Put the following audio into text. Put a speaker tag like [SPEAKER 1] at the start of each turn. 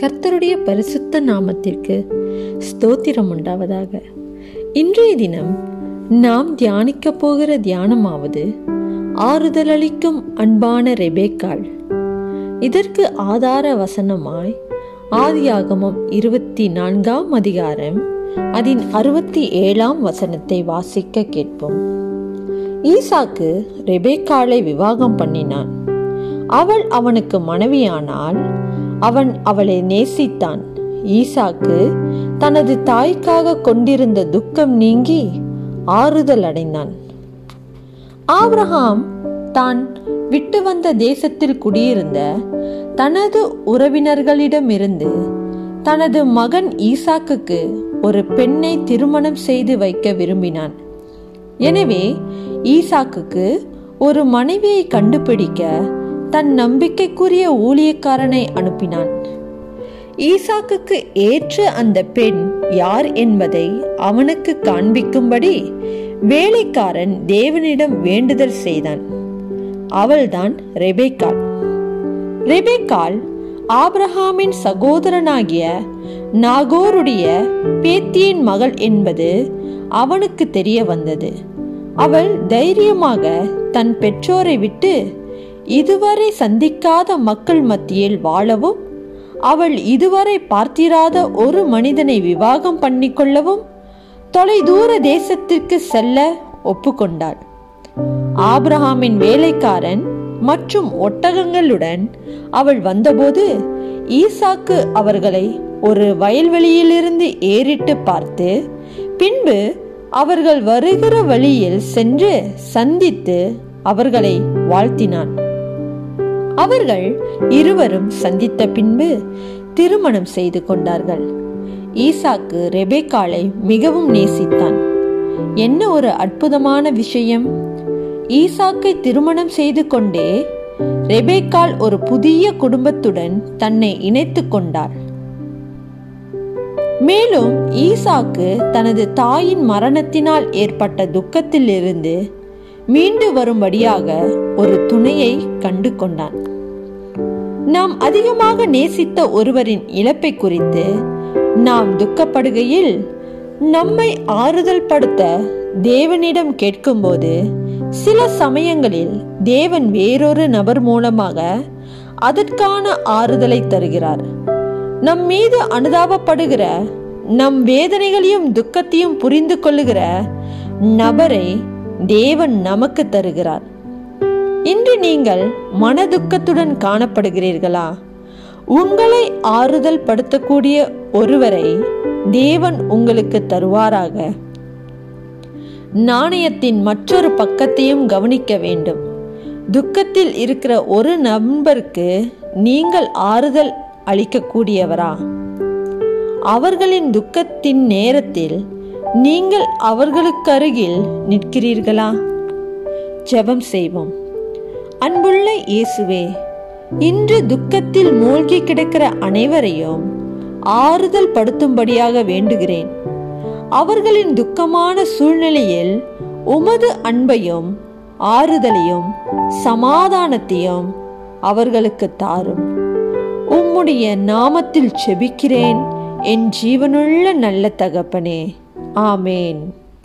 [SPEAKER 1] கர்த்தருடைய பரிசுத்த நாமத்திற்கு ஸ்தோத்திரம் உண்டாவதாக. இன்றைய தினம் நாம் தியானிக்க போகிற தியானமாவது ஆறுதல் அளிக்கும் அன்பான ரெபேக்காள். இதற்கு ஆதார வசனமாய் ஆதியாகமம் இருபத்தி நான்காம் அதிகாரம் அதன் அறுபத்தி ஏழாம் வசனத்தை வாசிக்க கேட்போம். ஈசாக்கு ரெபேக்காளை விவாகம் பண்ணினான். அவள் அவனுக்கு மனைவியானால் அவன் அவளை நேசித்தான். ஈசாக்கு தனது தாய்க்காக கொண்டிருந்த துக்கம் நீங்கி ஆறுதல் அடைந்தான். ஆப்ரஹாம் தான் விட்டு வந்த தேசத்தில் குடியிருந்த தனது உறவினர்களிடமிருந்து தனது மகன் ஈசாக்குக்கு ஒரு பெண்ணை திருமணம் செய்து வைக்க விரும்பினான். எனவே ஈசாக்குக்கு ஒரு மனைவியை கண்டுபிடிக்க தன் நம்பிக்கைக்குரிய ஊழியக்காரனை அனுப்பினான். ஈசாக்குக்கு ஏற்ற அந்த பெண் யார் என்பதை அவனுக்கு காண்பிக்கும்படி வேலைக்காரன் தேவனிடம் வேண்டுதல் செய்தான். அவள்தான் ரெபேக்காள். ரெபேக்காள் ஆப்ரஹாமின் சகோதரனாகிய நாகோருடைய பேத்தியின் மகள் என்பது அவனுக்கு தெரிய வந்தது. அவள் தைரியமாக தன் பெற்றோரை விட்டு இதுவரை சந்திக்காத மக்கள் மத்தியில் வாழவும் அவள் இதுவரை பார்த்திராத ஒரு மனிதனை விவாகம் பண்ணிக்கொள்ளவும் தொலைதூர தேசத்திற்கு செல்ல ஒப்புக்கொண்டாள். ஆப்ரஹாமின் வேலைக்காரன் மற்றும் ஒட்டகங்களுடன் அவள் வந்தபோது ஈசாக்கு அவர்களை ஒரு வயல்வெளியிலிருந்து ஏறிட்டு பார்த்து பின்பு அவர்கள் வருகிற வழியில் சென்று சந்தித்து அவர்களை வாழ்த்தினான். அவர்கள் இருவரும் சந்தித்த பின்பு திருமணம் செய்து கொண்டார்கள். ஈசாக்கு ரெபேக்காலை மிகவும் நேசித்தான். என்ன ஒரு அற்புதமான விஷயம். ஈசாக்கை திருமணம் செய்து கொண்டே ரெபேக்கால் ஒரு புதிய குடும்பத்துடன் தன்னை இணைத்து கொண்டார் மேலும் ஈசாக்கு தனது தாயின் மரணத்தினால் ஏற்பட்ட துக்கத்திலிருந்து மீண்டு வரும்படியாக ஒரு துணையை கண்டு கொண்டான் நாம் அதிகமாக நேசித்த ஒருவரின் இழப்பை குறித்து நாம் துக்கப்படுகையில் நம்மை ஆறுதல் படுத்த தேவனிடம் கேட்கும்போது சில சமயங்களில் தேவன் வேறொரு நபர் மூலமாக அதற்கான ஆறுதலை தருகிறார். நம் மீது அனுதாபப்படுகிற நம் வேதனைகளையும் துக்கத்தையும் புரிந்து கொள்ளுகிற நபரை தேவன் நமக்கு தருகிறார். இன்று நீங்கள் மனதுக்கத்துடன் காணப்படுகிறீர்களா? உங்களை ஆறுதல் படுத்தக்கூடிய ஒருவரை தேவன் உங்களுக்கு தருவாராக. நாணயத்தின் மற்றொரு பக்கத்தையும் கவனிக்க வேண்டும். துக்கத்தில் இருக்கிற ஒரு நண்பருக்கு நீங்கள் ஆறுதல் அளிக்கக்கூடியவரா? அவர்களின் துக்கத்தின் நேரத்தில் நீங்கள் அவர்களுக்கு அருகில் நிற்கிறீர்களா? ஜெபம் செய்வோம். அன்புள்ள இயேசுவே இன்று துக்கத்தில் மூழ்கி கிடக்கிற அனைவரையும் ஆறுதல் படுத்தும்படியாக வேண்டுகிறேன். அவர்களின் துக்கமான சூழ்நிலையில் உமது அன்பையும் ஆறுதலையும் சமாதானத்தையும் அவர்களுக்கு தாரும். உம்முடைய நாமத்தில் செபிக்கிறேன் என் ஜீவனுள்ள நல்ல தகப்பனே Amen.